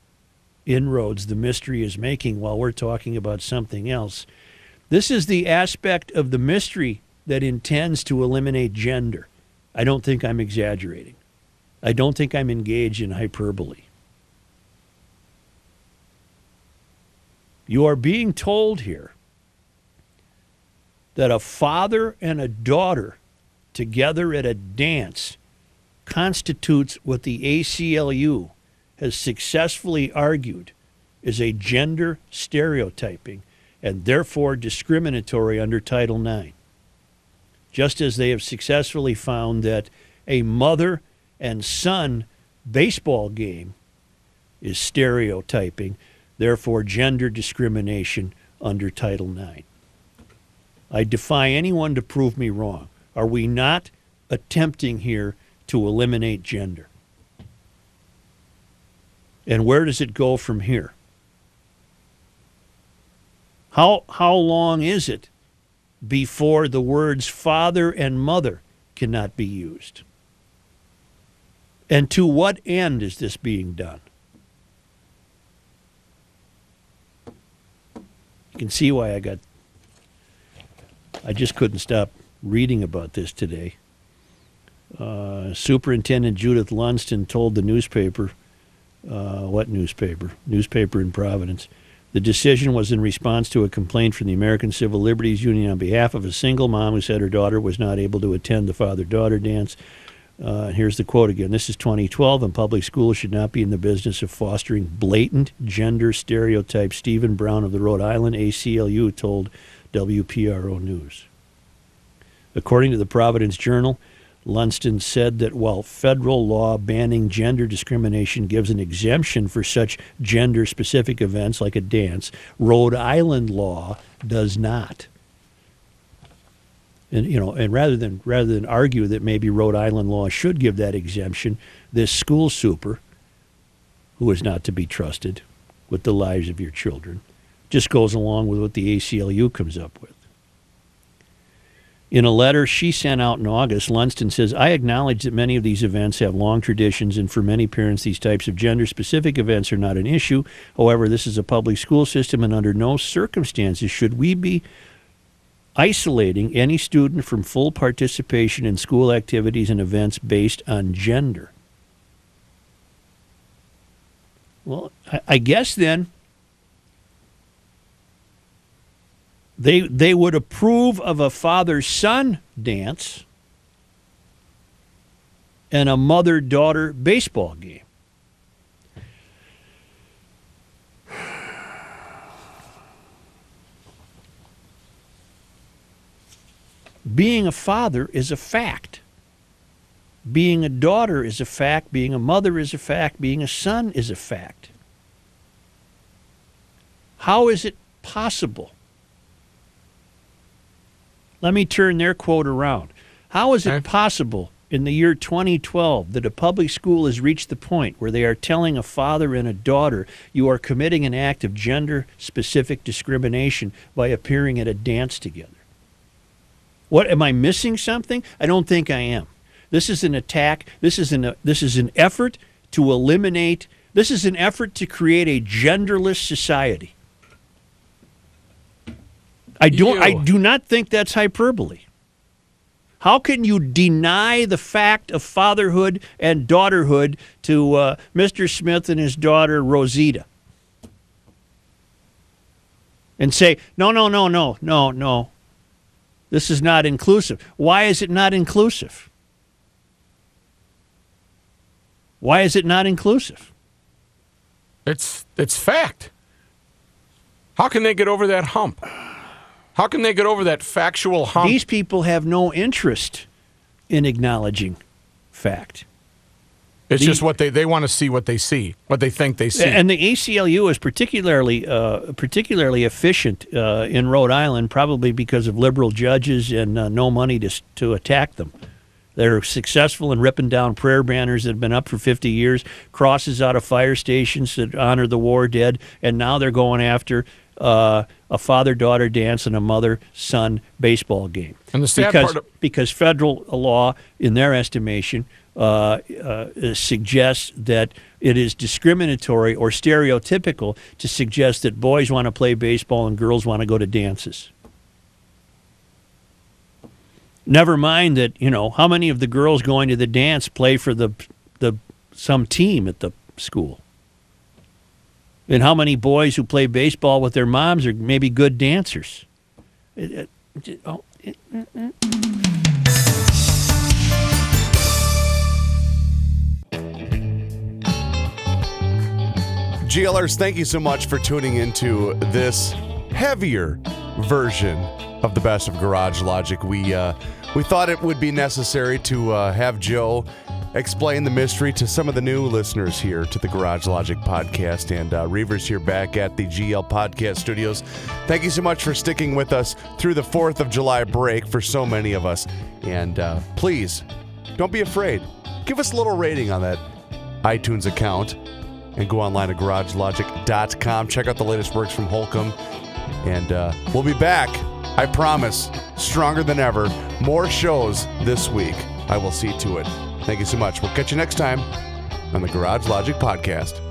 inroads the mystery is making while we're talking about something else. This is the aspect of the mystery that intends to eliminate gender. I don't think I'm exaggerating. I don't think I'm engaged in hyperbole. You are being told here that a father and a daughter together at a dance constitutes what the ACLU has successfully argued is a gender stereotyping and therefore discriminatory under Title IX. just as they have successfully found that a mother and son baseball game is stereotyping, therefore, gender discrimination under Title IX. I defy anyone to prove me wrong. Are we not attempting here to eliminate gender? And where does it go from here? How, how long is it before the words father and mother cannot be used? And to what end is this being done? You can see why I got, I just couldn't stop reading about this today. Uh, Superintendent Judith Lundsten told the newspaper, uh, what newspaper? Newspaper in Providence. The decision was in response to a complaint from the American Civil Liberties Union on behalf of a single mom who said her daughter was not able to attend the father daughter dance. Uh, here's the quote again. This is 2012, and public schools should not be in the business of fostering blatant gender stereotypes. Stephen Brown of the Rhode Island ACLU told WPRO News. According to the Providence Journal, Lundsten said that while federal law banning gender discrimination gives an exemption for such gender specific events like a dance, Rhode Island law does not. And you know, and rather than rather than argue that maybe Rhode Island law should give that exemption, this school super, who is not to be trusted with the lives of your children, just goes along with what the ACLU comes up with. In a letter she sent out in August, Lundsten says, I acknowledge that many of these events have long traditions, and for many parents, these types of gender specific events are not an issue. However, this is a public school system, and under no circumstances should we be isolating any student from full participation in school activities and events based on gender. Well, I, guess then they they would approve of a father son dance and a mother daughter baseball game. Being a father is a fact. Being a daughter is a fact. Being a mother is a fact. Being a son is a fact. How is it possible? Let me turn their quote around. How is it possible in the year 2012 that a public school has reached the point where they are telling a father and a daughter you are committing an act of gender specific discrimination by appearing at a dance together? What am I missing something? I don't think I am. This is an attack. This is an this is an effort to eliminate. This is an effort to create a genderless society. I don't. I do not think that's hyperbole. How can you deny the fact of fatherhood and daughterhood to uh, Mr. Smith and his daughter Rosita? And say, no, no, no, no, no, no. This is not inclusive. Why is it not inclusive? Why is it not inclusive? It's it's fact. How can they get over that hump? How can they get over that factual hump? These people have no interest in acknowledging fact. it's the- just what they they want to see what they see, what they think they see. And the ACLU is particularly uh, particularly efficient uh, in Rhode Island, probably because of liberal judges and uh, no money to to attack them. They're successful in ripping down prayer banners that have been up for 50 years, crosses out of fire stations that honor the war dead, and now they're going after uh, a father-daughter dance and a mother-son baseball game. And the sad because, part of- because federal law, in their estimation, uh, uh, suggests that it is discriminatory or stereotypical to suggest that boys want to play baseball and girls want to go to dances. Never mind that you know how many of the girls going to the dance play for the the some team at the school, and how many boys who play baseball with their moms are maybe good dancers. It- it- oh, it- GLers, thank you so much for tuning into this heavier version of the best of Garage Logic. We uh, we thought it would be necessary to uh, have Joe explain the mystery to some of the new listeners here to the Garage Logic podcast. And uh, Reavers here back at the GL Podcast Studios. Thank you so much for sticking with us through the 4th of July break for so many of us. And uh, please, don't be afraid. Give us a little rating on that iTunes account and go online to garagelogic.com. Check out the latest works from Holcomb. And uh, we'll be back, I promise, stronger than ever. More shows this week. I will see to it. Thank you so much. We'll catch you next time on the Garage Logic Podcast.